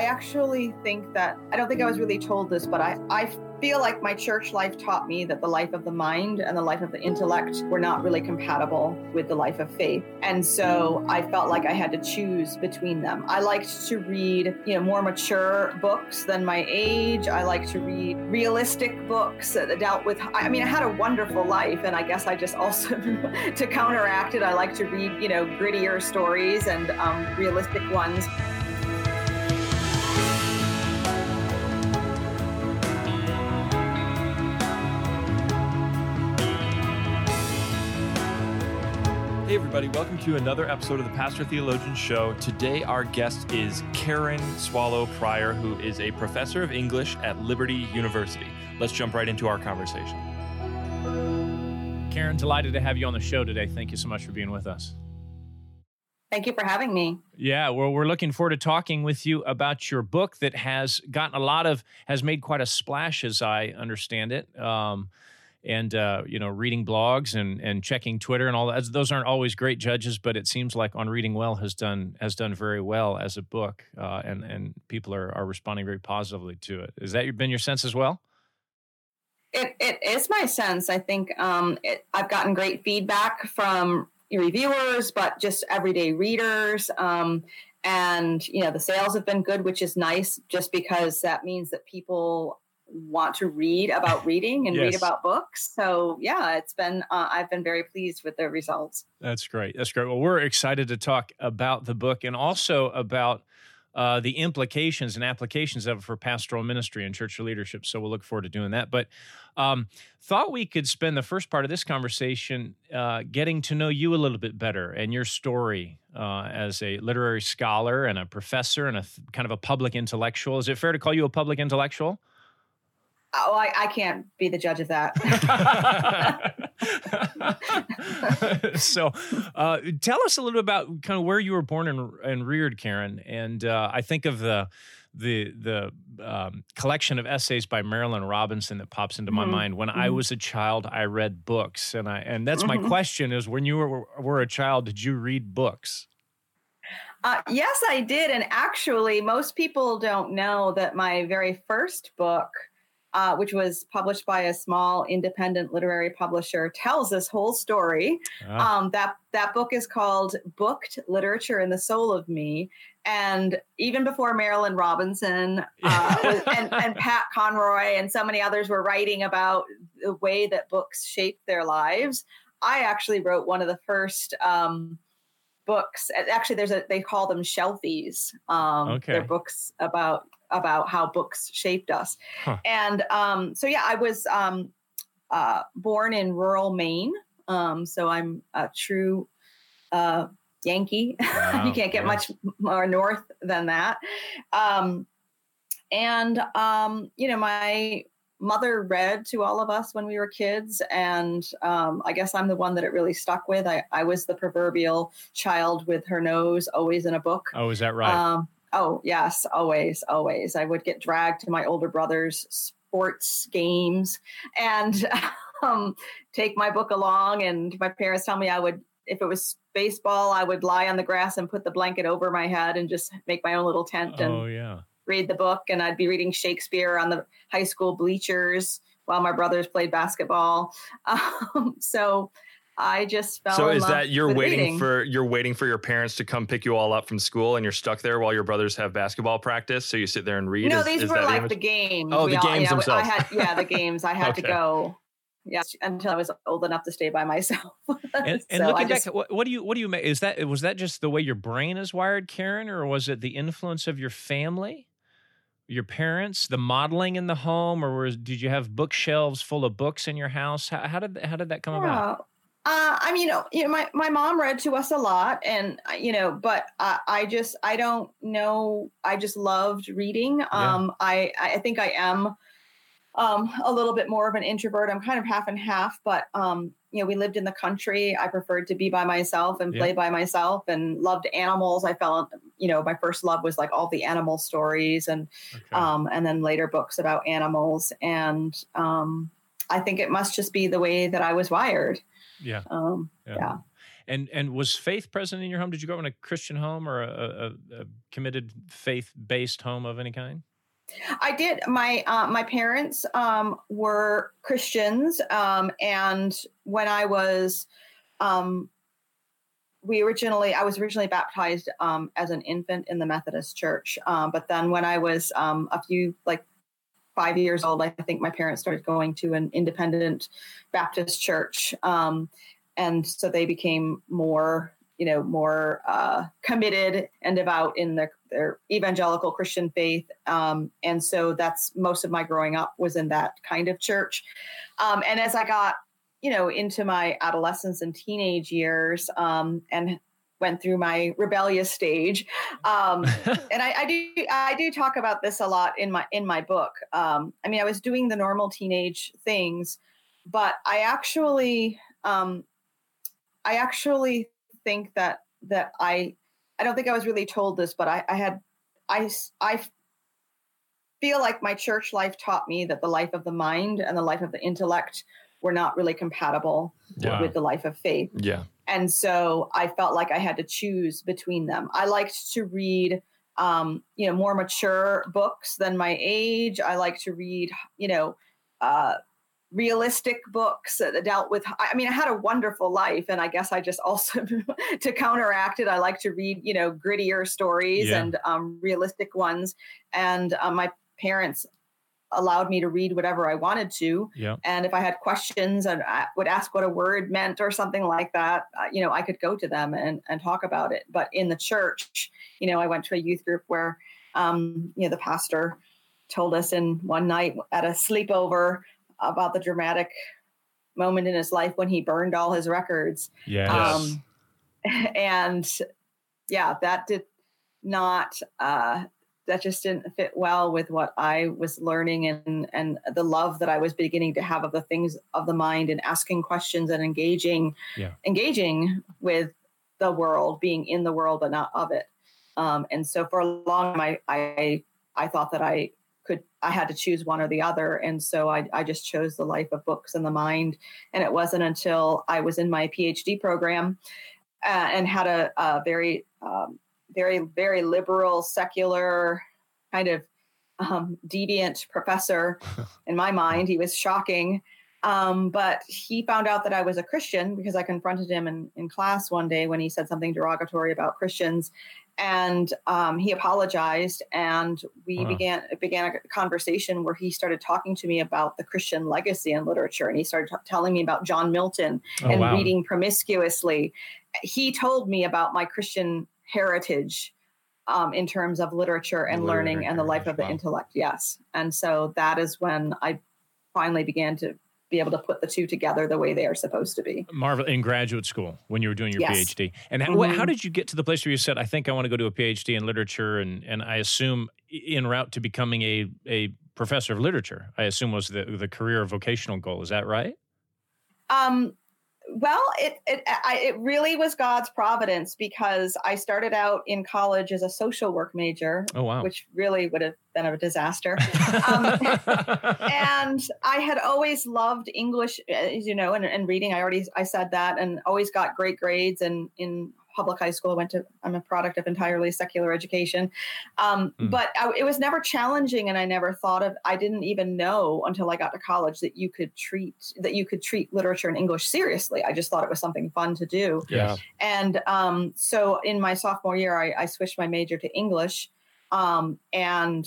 I actually think that I don't think I was really told this, but I, I feel like my church life taught me that the life of the mind and the life of the intellect were not really compatible with the life of faith. And so I felt like I had to choose between them. I liked to read, you know, more mature books than my age. I like to read realistic books that dealt with I mean, I had a wonderful life and I guess I just also to counteract it, I like to read, you know, grittier stories and um, realistic ones. Everybody, welcome to another episode of the Pastor Theologian Show. Today, our guest is Karen Swallow Prior, who is a professor of English at Liberty University. Let's jump right into our conversation. Karen, delighted to have you on the show today. Thank you so much for being with us. Thank you for having me. Yeah, well, we're looking forward to talking with you about your book that has gotten a lot of, has made quite a splash, as I understand it. Um, and uh, you know reading blogs and and checking Twitter and all that. Those aren't always great judges, but it seems like on Reading Well has done has done very well as a book, uh, and and people are are responding very positively to it. Has that been your sense as well? It it is my sense. I think um, it, I've gotten great feedback from reviewers, but just everyday readers. Um, and you know the sales have been good, which is nice, just because that means that people want to read about reading and yes. read about books. So yeah, it's been uh, I've been very pleased with the results. That's great. That's great. Well, we're excited to talk about the book and also about uh, the implications and applications of it for pastoral ministry and church leadership. So we'll look forward to doing that. But um, thought we could spend the first part of this conversation uh, getting to know you a little bit better and your story uh, as a literary scholar and a professor and a th- kind of a public intellectual. Is it fair to call you a public intellectual? Oh, I, I can't be the judge of that. so, uh, tell us a little about kind of where you were born and, and reared, Karen. And uh, I think of the the the um, collection of essays by Marilynne Robinson that pops into my mm-hmm. mind. When mm-hmm. I was a child, I read books, and I and that's mm-hmm. my question: is when you were were a child, did you read books? Uh, yes, I did, and actually, most people don't know that my very first book uh, which was published by a small independent literary publisher, tells this whole story. Ah. Um, that that book is called "Booked Literature in the Soul of Me," and even before Marilynne Robinson uh, was, and, and Pat Conroy and so many others were writing about the way that books shape their lives, I actually wrote one of the first. Um, books actually there's a they call them shelfies um okay. they're books about about how books shaped us. Huh. And um, so, yeah, I was um, uh, born in rural Maine. Um, so I'm a true uh, Yankee. Wow, you can't get much more north than that. Um, and, um, you know, my mother read to all of us when we were kids. And um, I guess I'm the one that it really stuck with. I, I was the proverbial child with her nose always in a book. Oh, is that right? Um, Oh, yes, always, always. I would get dragged to my older brother's sports games and um, take my book along. And my parents tell me I would, if it was baseball, I would lie on the grass and put the blanket over my head and just make my own little tent and oh, yeah. read the book. And I'd be reading Shakespeare on the high school bleachers while my brothers played basketball. Um, so, I just fell. So is that you're waiting reading. for you're waiting for your parents to come pick you all up from school, and you're stuck there while your brothers have basketball practice? So you sit there and read. No, is, these is were like the games. Oh, we the all, games themselves. I had yeah, the games. I had okay. to go. Yeah, until I was old enough to stay by myself. and, and so looking just, back, what, what, do you what do you make? Is that was that just the way your brain is wired, Karen, or was it the influence of your family? your parents, the modeling in the home, or was, did you have bookshelves full of books in your house? How, how did how did that come yeah. about? Uh, I mean, you know, you know, my, my mom read to us a lot and, uh, you know, but I, I just, I don't know. I just loved reading. Um, yeah. I, I think I am, um, a little bit more of an introvert. I'm kind of half and half, but, um, you know, we lived in the country. I preferred to be by myself and play yeah. by myself and loved animals. I felt, you know, my first love was like all the animal stories and, okay. um, and then later books about animals. And, um, I think it must just be the way that I was wired. Yeah. Um, yeah. yeah. And and was faith present in your home? Did you grow up in a Christian home or a, a, a committed faith based home of any kind? I did. My uh, my parents um, were Christians, um, and when I was, um, we originally I was originally baptized um, as an infant in the Methodist Church, um, but then when I was um, a few like five years old, I think my parents started going to an independent Baptist church, and so they became more you know more uh, committed and devout in their, their evangelical christian faith. Um, and so that's most of my growing up was in that kind of church. Um, and as i got you know into my adolescence and teenage years um, and went through my rebellious stage um, and I, I, do i do talk about this a lot in my in my book um, i mean i was doing the normal teenage things but i actually um, i actually think that that I I don't think I was really told this, but I, I had I I feel like my church life taught me that the life of the mind and the life of the intellect were not really compatible yeah. with the life of faith. Yeah. And so I felt like I had to choose between them. I liked to read um, you know, more mature books than my age. I like to read, you know, uh, realistic books that dealt with i mean i had a wonderful life and i guess i just also to counteract it i like to read you know grittier stories yeah. and um, realistic ones and um, my parents allowed me to read whatever i wanted to yeah. and if i had questions and i would ask what a word meant or something like that uh, you know i could go to them and, and talk about it but in the church you know i went to a youth group where um, you know the pastor told us in one night at a sleepover about the dramatic moment in his life when he burned all his records. Yes. Um, and yeah, that did not, uh, that just didn't fit well with what I was learning and, and the love that I was beginning to have of the things of the mind and asking questions and engaging, yeah. engaging with the world, being in the world, but not of it. Um, and so for a long time, I, I, I thought that I could I had to choose one or the other, and so I, I just chose the life of books and the mind. And it wasn't until I was in my PhD program uh, and had a, a very um, very very liberal secular kind of um, deviant professor. in my mind, he was shocking. Um, but he found out that I was a Christian because I confronted him in, in class one day when he said something derogatory about Christians and um, he apologized and we wow. began began a conversation where he started talking to me about the christian legacy in literature and he started t- telling me about john milton oh, and wow. reading promiscuously he told me about my christian heritage um, in terms of literature and Literary learning and the life of the wow. intellect yes and so that is when i finally began to be able to put the two together the way they are supposed to be. Marvel in graduate school when you were doing your yes. PhD. And how, mm-hmm. how, did you get to the place where you said, I think I want to go to a PhD in literature and, and I assume in route to becoming a, a professor of literature, I assume was the, the career vocational goal. Is that right? Um, well, it it I, it really was God's providence because I started out in college as a social work major, oh, wow. which really would have been a disaster. um, and I had always loved English, as you know, and, and reading. I already I said that, and always got great grades and in public high school. I went to, I'm a product of entirely secular education. Um, mm. But I, it was never challenging. And I never thought of, I didn't even know until I got to college that you could treat, that you could treat literature and English seriously. I just thought it was something fun to do. Yeah. And um, so in my sophomore year, I, I switched my major to English. Um, and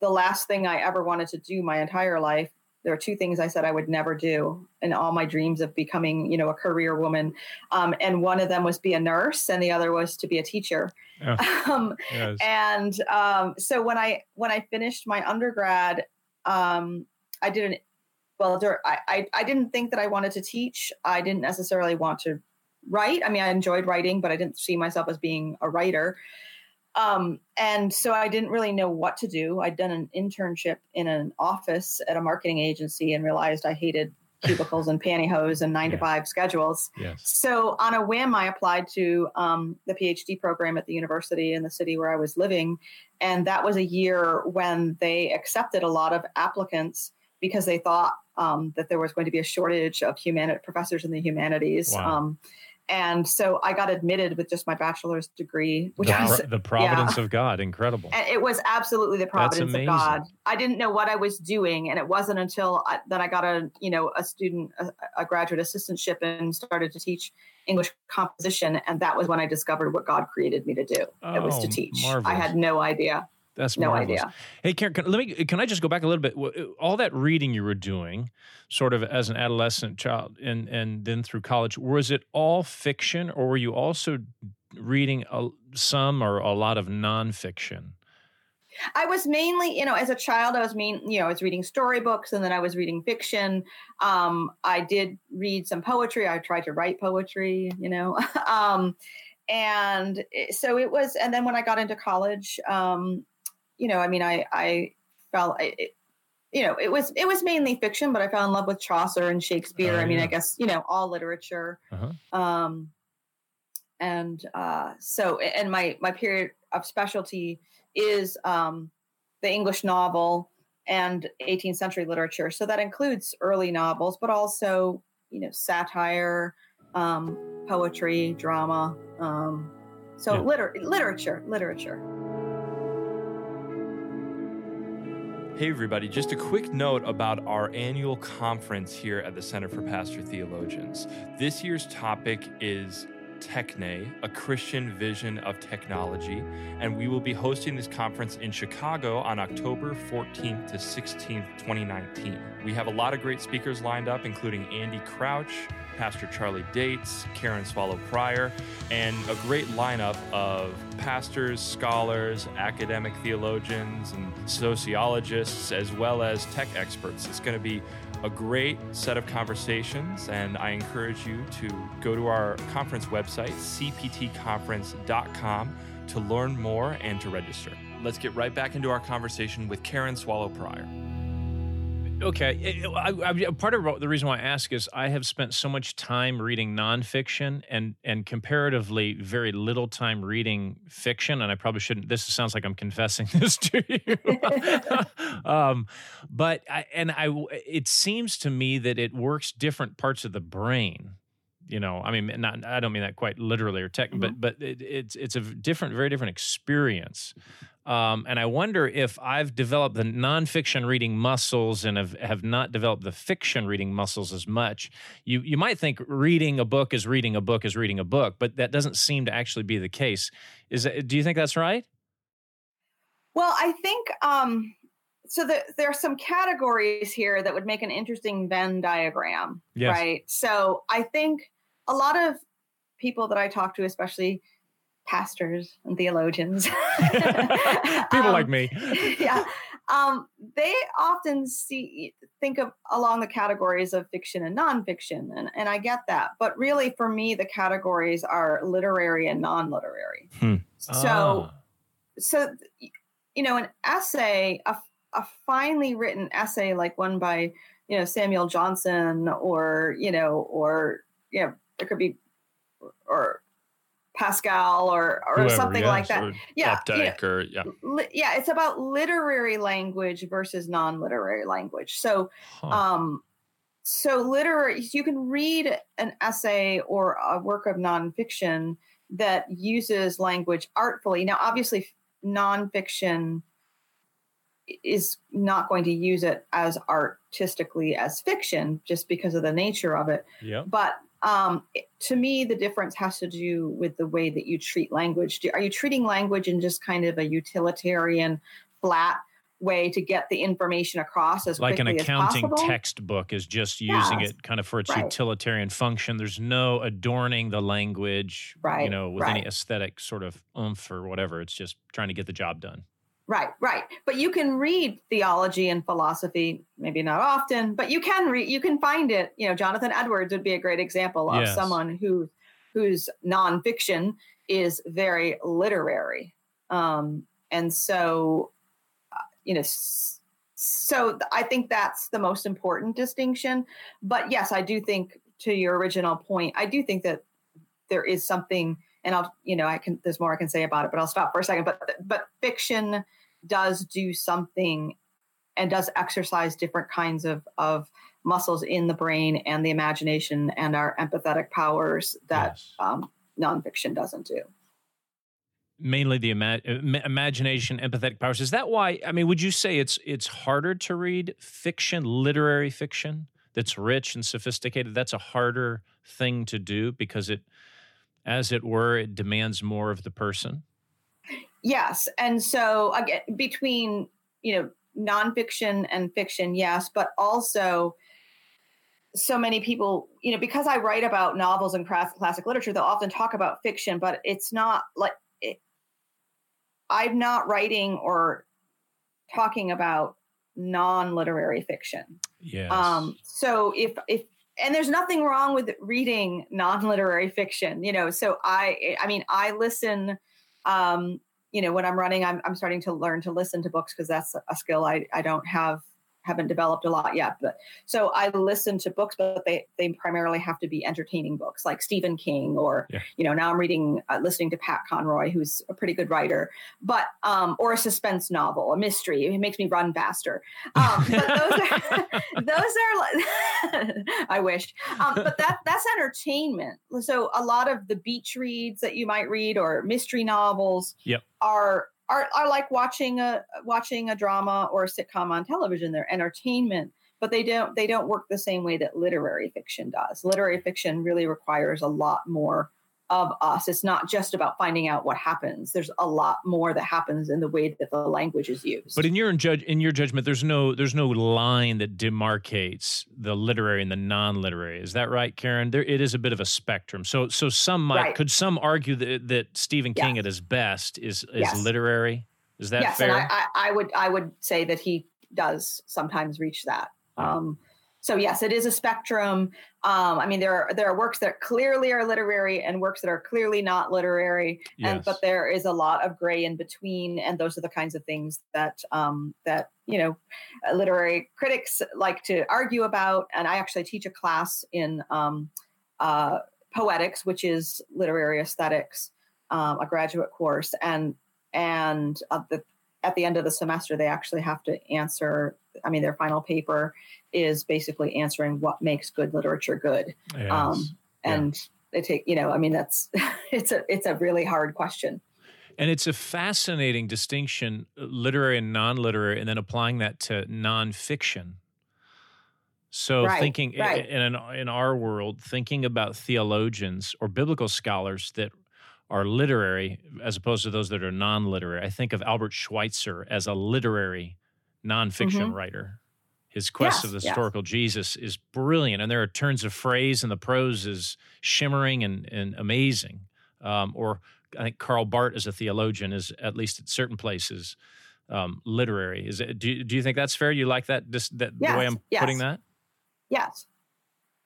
the last thing I ever wanted to do my entire life there are two things I said I would never do in all my dreams of becoming, you know, a career woman. Um, and one of them was be a nurse, and the other was to be a teacher. Oh, um, yes. And um, so when I when I finished my undergrad, um, I didn't. Well, there, I, I I didn't think that I wanted to teach. I didn't necessarily want to write. I mean, I enjoyed writing, but I didn't see myself as being a writer. Um, and so I didn't really know what to do. I'd done an internship in an office at a marketing agency and realized I hated cubicles and pantyhose and nine yeah. to five schedules. Yes. So on a whim, I applied to um, the PhD program at the university in the city where I was living. And that was a year when they accepted a lot of applicants because they thought um, that there was going to be a shortage of humanity professors in the humanities. Wow. Um, and so I got admitted with just my bachelor's degree, which the, was the providence yeah. of God, incredible. And it was absolutely the providence of God. I didn't know what I was doing, and it wasn't until I, that I got a you know a student a, a graduate assistantship and started to teach English composition, and that was when I discovered what God created me to do. Oh, it was to oh, teach. Marvelous. I had no idea. That's no marvelous. idea. Hey, Karen, can, let me. Can I just go back a little bit? All that reading you were doing, sort of as an adolescent child, and and then through college, was it all fiction, or were you also reading a, some or a lot of nonfiction? I was mainly, you know, as a child, I was mean, you know, I was reading storybooks and then I was reading fiction. Um, I did read some poetry. I tried to write poetry, you know. um, and so it was, and then when I got into college, um, you know, I mean, I I felt it, you know, it was it was mainly fiction, but I fell in love with Chaucer and Shakespeare. Oh, I mean, yeah. I guess you know all literature. Uh-huh. Um, and uh, so, and my my period of specialty is um, the English novel and 18th century literature. So that includes early novels, but also you know satire, um, poetry, drama. Um, so yeah. liter- literature, literature. Hey, everybody, just a quick note about our annual conference here at the Center for Pastor Theologians. This year's topic is Techne, a Christian vision of technology, and we will be hosting this conference in Chicago on October 14th to 16th, 2019. We have a lot of great speakers lined up, including Andy Crouch, Pastor Charlie Dates, Karen Swallow Prior, and a great lineup of pastors, scholars, academic theologians, and sociologists, as well as tech experts. It's going to be a great set of conversations, and I encourage you to go to our conference website, cptconference.com, to learn more and to register. Let's get right back into our conversation with Karen Swallow Prior okay. I, I, part of the reason why I ask is I have spent so much time reading nonfiction and and comparatively very little time reading fiction. And I probably shouldn't. This sounds like I'm confessing this to you. um, but I, and I, it seems to me that it works different parts of the brain you know i mean not i don't mean that quite literally or tech mm-hmm. but but it, it's it's a different very different experience um, and I wonder if I've developed the nonfiction reading muscles and have, have not developed the fiction reading muscles as much. You you might think reading a book is reading a book is reading a book, but that doesn't seem to actually be the case. Is that, do you think that's right? Well, I think um, so. The, there are some categories here that would make an interesting Venn diagram, yes. right? So I think a lot of people that I talk to, especially pastors and theologians. People um, like me. yeah. Um, they often see think of along the categories of fiction and nonfiction, and, and I get that. But really, for me, the categories are literary and non-literary. Hmm. So, ah. so you know, an essay, a, a finely written essay like one by you know Samuel Johnson, or you know, or you know, there could be or Pascal or or Whoever, something yeah, like that. Yeah, yeah, or yeah, li- yeah. It's about literary language versus non-literary language. So, huh. um, so literary, you can read an essay or a work of nonfiction that uses language artfully. Now, obviously, nonfiction is not going to use it as artistically as fiction just because of the nature of it. Yeah. But um, to me, the difference has to do with the way that you treat language. Do, are you treating language in just kind of a utilitarian, flat way to get the information across as like an accounting textbook is just using yes. it kind of for its right. utilitarian function. There's no adorning the language, right. you know, with right. any aesthetic sort of oomph or whatever. It's just trying to get the job done. Right, right. But you can read theology and philosophy, maybe not often, but you can read, you can find it. You know, Jonathan Edwards would be a great example of yes. someone who whose nonfiction is very literary. Um, and so, uh, you know, so I think that's the most important distinction. But yes, I do think to your original point, I do think that there is something and I'll, you know, I can, there's more I can say about it, but I'll stop for a second. But, but fiction does do something and does exercise different kinds of, of muscles in the brain and the imagination and our empathetic powers that yes. um, nonfiction doesn't do mainly the ima- imagination empathetic powers is that why i mean would you say it's it's harder to read fiction literary fiction that's rich and sophisticated that's a harder thing to do because it as it were it demands more of the person yes and so again between you know nonfiction and fiction yes but also so many people, you know, because I write about novels and classic literature, they'll often talk about fiction, but it's not like I'm not writing or talking about non-literary fiction. Yes. Um, so if if and there's nothing wrong with reading non-literary fiction, you know. So I I mean I listen um, you know, when I'm running, I'm I'm starting to learn to listen to books because that's a skill I I don't have haven't developed a lot yet. But so I listen to books, but they they primarily have to be entertaining books like Stephen King or yeah. you know now I'm reading uh, listening to Pat Conroy, who's a pretty good writer, but um, or a suspense novel, a mystery. It makes me run faster. Um, but those are those are I wish, um, but that that's entertainment. So a lot of the beach reads that you might read or mystery novels yep. are are, are like watching a watching a drama or a sitcom on television. They're entertainment, but they don't they don't work the same way that literary fiction does. Literary fiction really requires a lot more of us. It's not just about finding out what happens. There's a lot more that happens in the way that the language is used. But in your judge in your judgment, there's no there's no line that demarcates the literary and the non-literary. Is that right, Karen? There it is a bit of a spectrum. So so some might right. could some argue that that Stephen King yes. at his best is is yes. literary. Is that yes, fair? and I, I, I, would I would say that he does sometimes reach that. Um, so yes, it is a spectrum. Um, I mean, there are there are works that clearly are literary and works that are clearly not literary, yes. and but there is a lot of gray in between, and those are the kinds of things that um, that you know literary critics like to argue about. And I actually teach a class in um, uh, poetics, which is literary aesthetics, um, a graduate course, and and at the at the end of the semester they actually have to answer I mean, their final paper is basically answering what makes good literature good. Yes. Um, and yeah. they take, you know, I mean, that's it's a it's a really hard question. And it's a fascinating distinction, literary and non-literary, and then applying that to nonfiction. So right, thinking right. in in our world, thinking about theologians or biblical scholars that are literary as opposed to those that are non-literary. I think of Albert Schweitzer as a literary nonfiction mm-hmm. writer. His quest yes, of the historical. Jesus is brilliant, and there are turns of phrase, and the prose is shimmering and, and amazing. Um, or I think Karl Barth, as a theologian, is at least at certain places um, literary. Is it? Do, do you think that's fair? You like that? This, that yes, the way I'm putting that? Yes,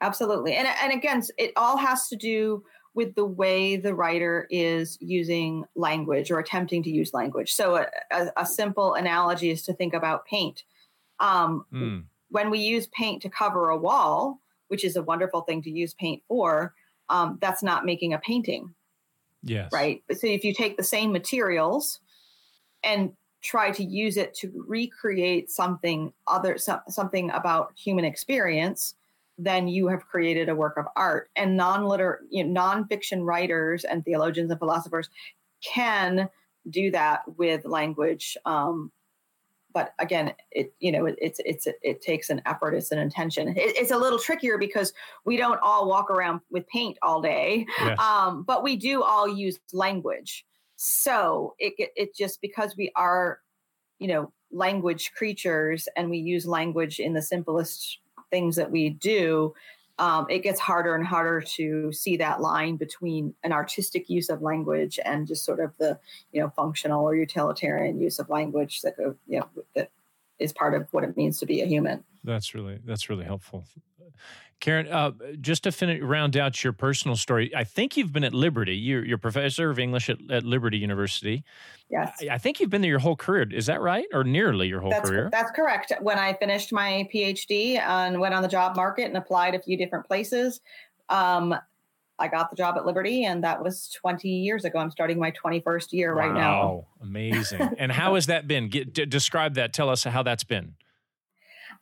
absolutely. And and again, it all has to do with the way the writer is using language or attempting to use language. So, a, a, a simple analogy is to think about paint. Um, mm. When we use paint to cover a wall, which is a wonderful thing to use paint for, um, that's not making a painting. Yes. Right. So, if you take the same materials and try to use it to recreate something other, so, something about human experience, then you have created a work of art. And non-liter, you know, nonfiction writers and theologians and philosophers can do that with language. Um, but again, it you know it, it's it's it takes an effort, it's an intention. It, it's a little trickier because we don't all walk around with paint all day, yes. um, but we do all use language. So it, it it just because we are, you know, language creatures and we use language in the simplest things that we do, um, it gets harder and harder to see that line between an artistic use of language and just sort of the you know functional or utilitarian use of language that go you know that is part of what it means to be a human. That's really that's really helpful. Karen, uh, just to finish, round out your personal story, I think you've been at Liberty. You're, you're professor of English at, at Liberty University. Yes. I, I, think you've been there your whole career. Is that right? Or nearly your whole that's, career? That's correct. When I finished my PhD and went on the job market and applied a few different places, um, I got the job at Liberty, and that was 20 years ago. I'm starting my 21st year wow. right now. Wow, Amazing. and how has that been? Get, d- describe that. Tell us how that's been.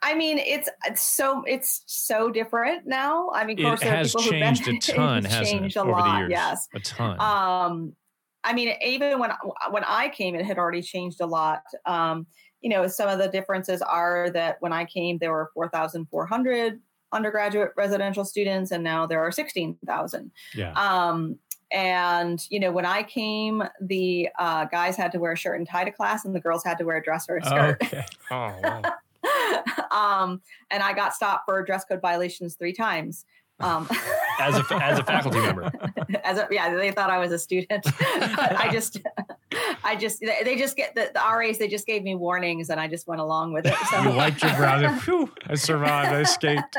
I mean, it's it's so it's so different now. I mean, of course, it has changed a ton, hasn't changed it, a over lot. the years? Yes, a ton. um, I mean, even when when I came, it had already changed a lot. Um, you know, some of the differences are that when I came, there were four thousand four hundred undergraduate residential students, and now there are sixteen thousand. yeah. Um, and you know, when I came, the uh, guys had to wear a shirt and tie to class, and the girls had to wear a dress or a skirt. okay. Oh, wow. um, and I got stopped for dress code violations three times. Um, As a as a faculty member. as a, yeah, they thought I was a student. but I just, I just, they just get the, the RAs. They just gave me warnings, and I just went along with it. So. You wiped your brow. Phew, I survived. I escaped.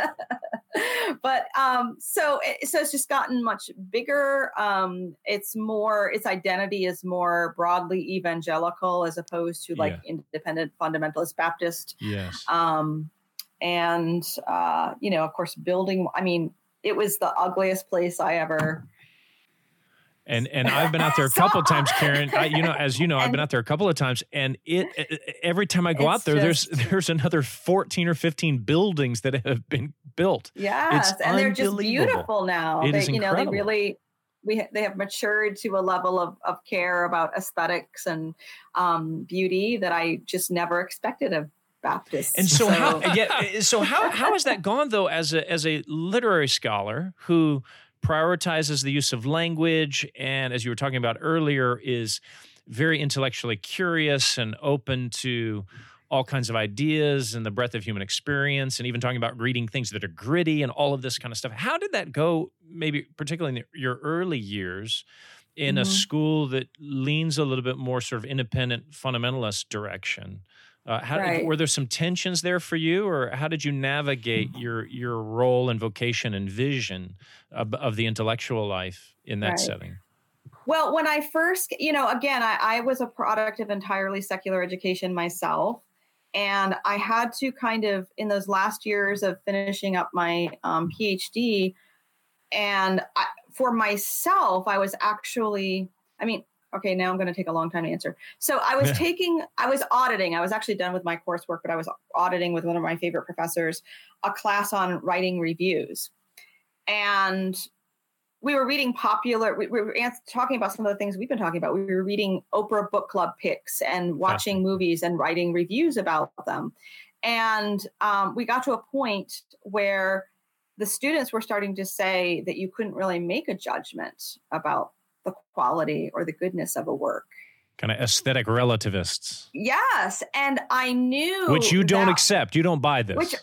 but um, so it, so it's just gotten much bigger. Um, it's more its identity is more broadly evangelical as opposed to like independent fundamentalist Baptist. Yes. Um, and uh, you know, of course, building. I mean, it was the ugliest place I ever. And and I've been out there a couple of times, Karen. I, you know, as you know, I've been out there a couple of times, and it every time I go out there, there's just- there's another fourteen or fifteen buildings that have been built. Yes, and they're just beautiful now. It they, is you know, they really we they have matured to a level of of care about aesthetics and um, beauty that I just never expected of Baptists. And so, how yeah, so how how has that gone though as a as a literary scholar who prioritizes the use of language and as you were talking about earlier is very intellectually curious and open to all kinds of ideas and the breadth of human experience and even talking about reading things that are gritty and all of this kind of stuff. How did that go maybe particularly in your early years in a Mhm. school that leans a little bit more sort of independent fundamentalist direction? Uh, how, Right. Were there some tensions there for you, or how did you navigate your your role and vocation and vision of, of the intellectual life in that Right. setting? Well, when I first, you know, again, I, I was a product of entirely secular education myself. And I had to kind of, in those last years of finishing up my um, PhD, and I, for myself, I was actually, I mean, okay, now I'm going to take a long time to answer. So I was Yeah. taking, I was auditing, I was actually done with my coursework, but I was auditing with one of my favorite professors a class on writing reviews. And we were reading popular we, we were talking about some of the things we've been talking about we were reading oprah book club picks and watching movies and writing reviews about them and um, we got to a point where the students were starting to say that you couldn't really make a judgment about the quality or the goodness of a work Kind of aesthetic relativists, yes and i knew which you don't that- accept. You don't buy this. which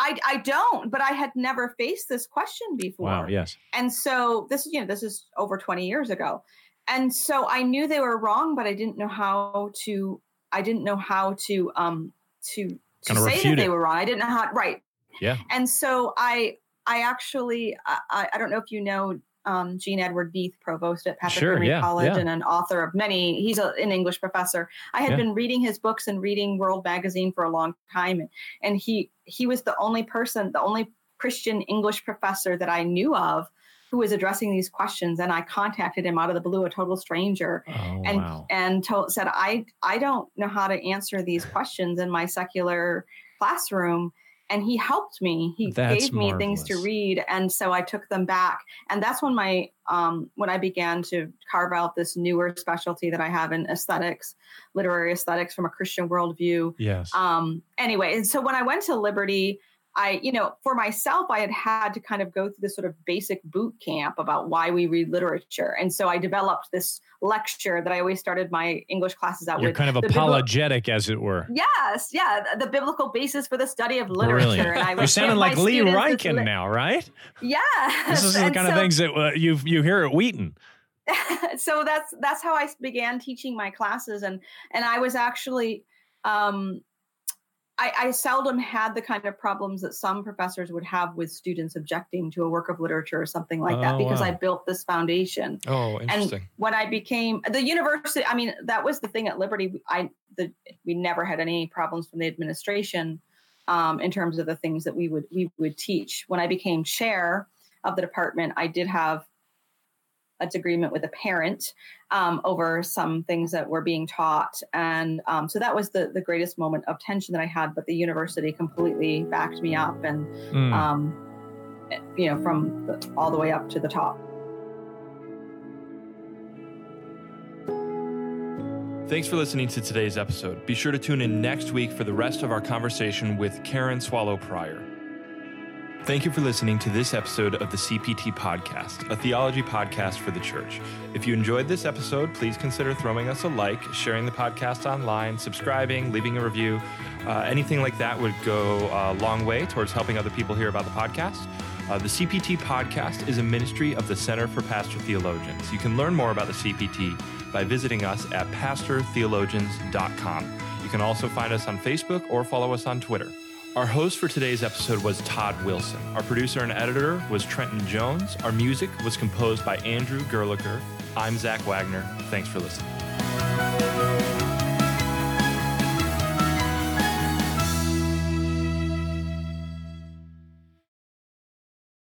I, I don't but i had never faced this question before wow. Yes. And so this is, you know, this is over 20 years ago. And so I knew they were wrong, but I didn't know how to, I didn't know how to, um, to, to Kinda say that they it. were wrong. I didn't know how, right. Yeah. And so I, I actually, I, I don't know if you know, um, Gene Edward Veith, provost at Patrick Sure, Henry yeah, College yeah. and an author of many, he's a, an English professor. I had Yeah. been reading his books and reading World Magazine for a long time. And, and he, he was the only person, the only Christian English professor that I knew of who was addressing these questions. And I contacted him out of the blue, a total stranger, Oh and wow. and told, said, I I don't know how to answer these questions in my secular classroom. And he helped me. He That's gave me things to read, and so I took them back. And that's when my um, when I began to carve out this newer specialty that I have in aesthetics, literary aesthetics from a Christian worldview Yes. um anyway and so when i went to liberty i you know for myself i had had to kind of go through this sort of basic boot camp about why we read literature and so i developed this lecture that i always started my english classes out You're with kind of bibli- apologetic, as it were. yes yeah the, the biblical basis for the study of literature Brilliant. and i You're sounding like Lee Ryken li- now, right? Yeah. This is the And kind of things that uh, you you hear at Wheaton. so that's that's how I began teaching my classes, and and I was actually, um, I, I seldom had the kind of problems that some professors would have with students objecting to a work of literature or something like that Oh, because wow. I built this foundation. Oh, interesting. And when I became the university, I mean that was the thing at Liberty. I the we never had any problems from the administration um, in terms of the things that we would we would teach. When I became chair of the department, I did have a disagreement with a parent um, over some things that were being taught. And um, so that was the, the greatest moment of tension that I had. But the university completely backed me up and, mm. um, you know, from the, all the way up to the top. Thanks for listening to today's episode. Be sure to tune in next week for the rest of our conversation with Karen Swallow Prior. Thank you for listening to this episode of the CPT Podcast, a theology podcast for the church. If you enjoyed this episode, please consider throwing us a like, sharing the podcast online, subscribing, leaving a review. Uh, anything like that would go a long way towards helping other people hear about the podcast. Uh, the CPT Podcast is a ministry of the Center for Pastor Theologians. You can learn more about the CPT by visiting us at pastortheologians.com. You can also find us on Facebook or follow us on Twitter. Our host for today's episode was Todd Wilson. Our producer and editor was Trenton Jones. Our music was composed by Andrew Gerlicher. I'm Zach Wagner. Thanks for listening.